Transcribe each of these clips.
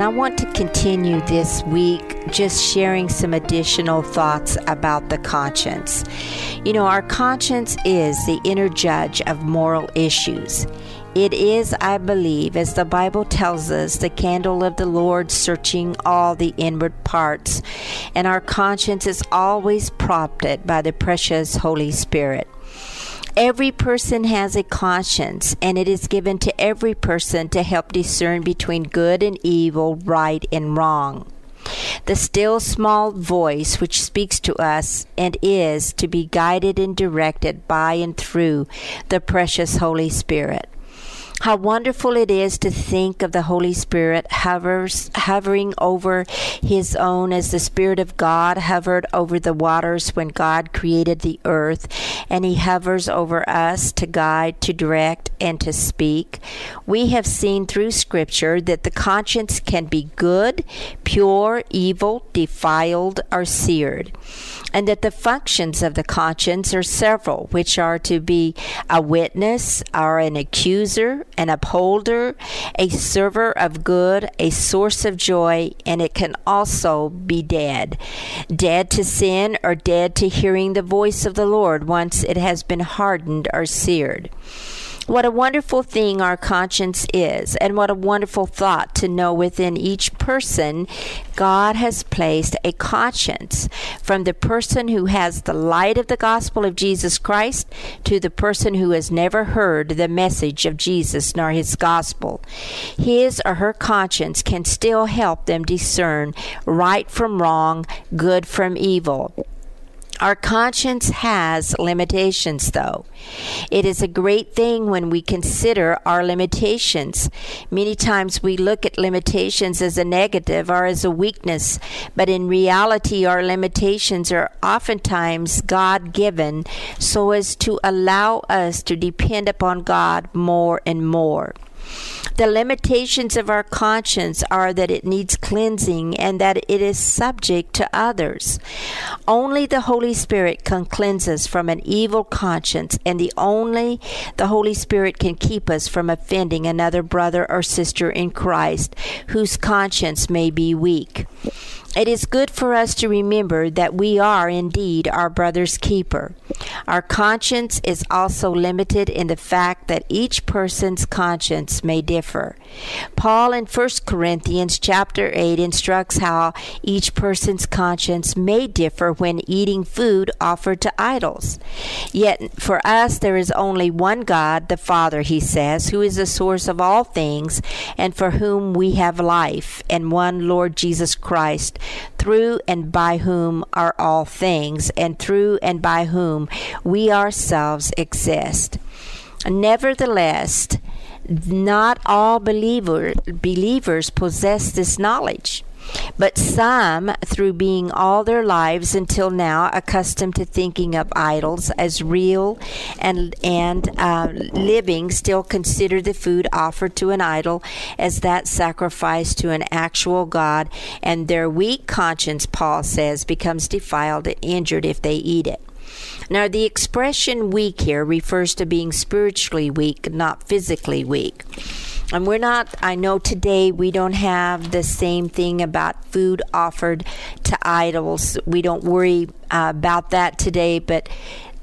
I want to continue this week just sharing some additional thoughts about the conscience. You know, our conscience is the inner judge of moral issues. It is, I believe, as the Bible tells us, the candle of the Lord searching all the inward parts, and our conscience is always prompted by the precious Holy Spirit. Every person has a conscience, and it is given to every person to help discern between good and evil, right and wrong. The still small voice which speaks to us and is to be guided and directed by and through the precious Holy Spirit. How wonderful it is to think of the Holy Spirit hovers, hovering over His own as the Spirit of God hovered over the waters when God created the earth, and He hovers over us to guide, to direct, and to speak. We have seen through Scripture that the conscience can be good, pure, evil, defiled, or seared and that the functions of the conscience are several, which are to be a witness, or an accuser, an upholder, a server of good, a source of joy, and it can also be dead. Dead to sin or dead to hearing the voice of the Lord once it has been hardened or seared. What a wonderful thing our conscience is, and what a wonderful thought to know within each person God has placed a conscience from the person who has the light of the gospel of Jesus Christ to the person who has never heard the message of Jesus nor his gospel. His or her conscience can still help them discern right from wrong, good from evil. Our conscience has limitations, though. It is a great thing when we consider our limitations. Many times we look at limitations as a negative or as a weakness, but in reality, our limitations are oftentimes God given so as to allow us to depend upon God more and more. The limitations of our conscience are that it needs cleansing and that it is subject to others. Only the Holy Spirit can cleanse us from an evil conscience, and the only the Holy Spirit can keep us from offending another brother or sister in Christ whose conscience may be weak. It is good for us to remember that we are indeed our brother's keeper. Our conscience is also limited in the fact that each person's conscience may differ. Paul in 1 Corinthians chapter 8 instructs how each person's conscience may differ when eating food offered to idols. Yet for us there is only one God, the Father, he says, who is the source of all things and for whom we have life, and one Lord Jesus Christ through and by whom are all things, and through and by whom we ourselves exist. Nevertheless, not all believer, believers possess this knowledge. But some, through being all their lives until now accustomed to thinking of idols as real and and uh, living, still consider the food offered to an idol as that sacrifice to an actual God, and their weak conscience, Paul says, becomes defiled and injured if they eat it. Now, the expression weak here refers to being spiritually weak, not physically weak. And we're not, I know today we don't have the same thing about food offered to idols. We don't worry uh, about that today, but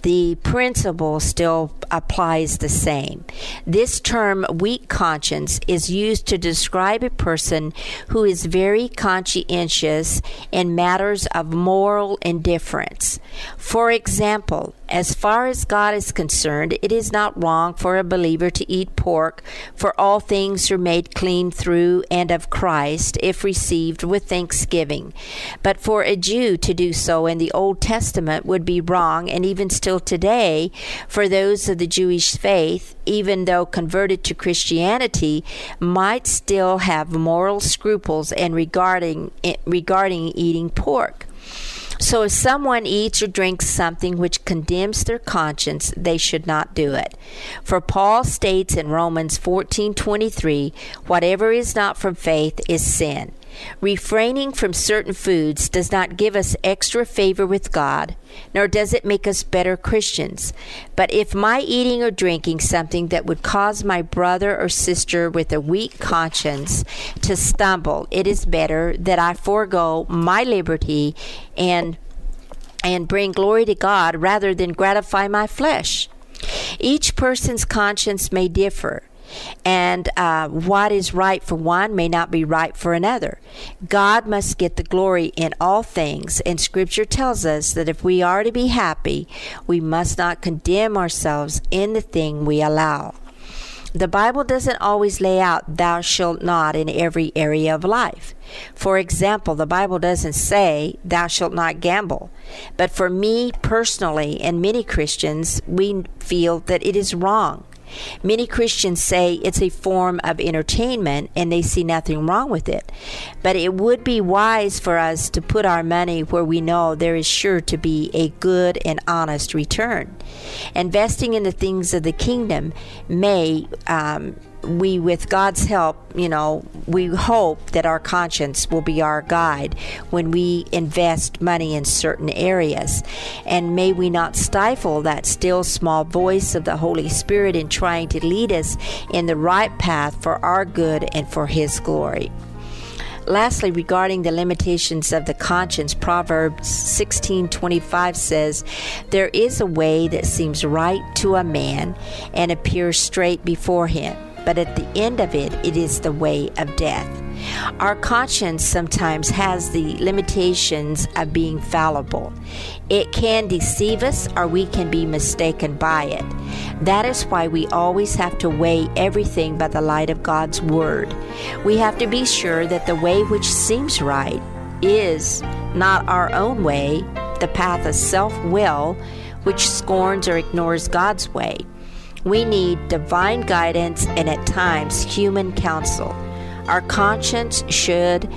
the principle still applies the same. This term, weak conscience, is used to describe a person who is very conscientious in matters of moral indifference. For example, as far as God is concerned, it is not wrong for a believer to eat pork, for all things are made clean through and of Christ, if received with thanksgiving. But for a Jew to do so in the Old Testament would be wrong, and even still today, for those of the Jewish faith, even though converted to Christianity, might still have moral scruples and regarding regarding eating pork. So if someone eats or drinks something which condemns their conscience, they should not do it. For Paul states in Romans 14:23, whatever is not from faith is sin. Refraining from certain foods does not give us extra favor with God, nor does it make us better Christians. But if my eating or drinking something that would cause my brother or sister with a weak conscience to stumble, it is better that I forego my liberty and and bring glory to God rather than gratify my flesh. Each person's conscience may differ and uh, what is right for one may not be right for another. God must get the glory in all things, and Scripture tells us that if we are to be happy, we must not condemn ourselves in the thing we allow. The Bible doesn't always lay out thou shalt not in every area of life. For example, the Bible doesn't say thou shalt not gamble. But for me personally and many Christians, we feel that it is wrong. Many Christians say it's a form of entertainment and they see nothing wrong with it. But it would be wise for us to put our money where we know there is sure to be a good and honest return. Investing in the things of the kingdom may um, we, with God's help, you know, we hope that our conscience will be our guide when we invest money in certain areas. And may we not stifle that still small voice of the Holy Spirit in trying to lead us in the right path for our good and for His glory. Lastly, regarding the limitations of the conscience, Proverbs 16:25 says, "There is a way that seems right to a man and appears straight before him, but at the end of it, it is the way of death. Our conscience sometimes has the limitations of being fallible. It can deceive us or we can be mistaken by it. That is why we always have to weigh everything by the light of God's Word. We have to be sure that the way which seems right is not our own way, the path of self will, which scorns or ignores God's way. We need divine guidance and at times human counsel. Our conscience should,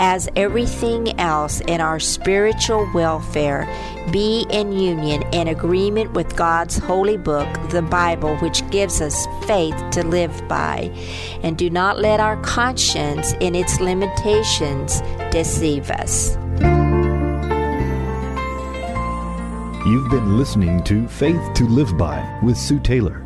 as everything else in our spiritual welfare, be in union and agreement with God's holy book, the Bible, which gives us faith to live by. And do not let our conscience in its limitations deceive us. You've been listening to Faith to Live By with Sue Taylor.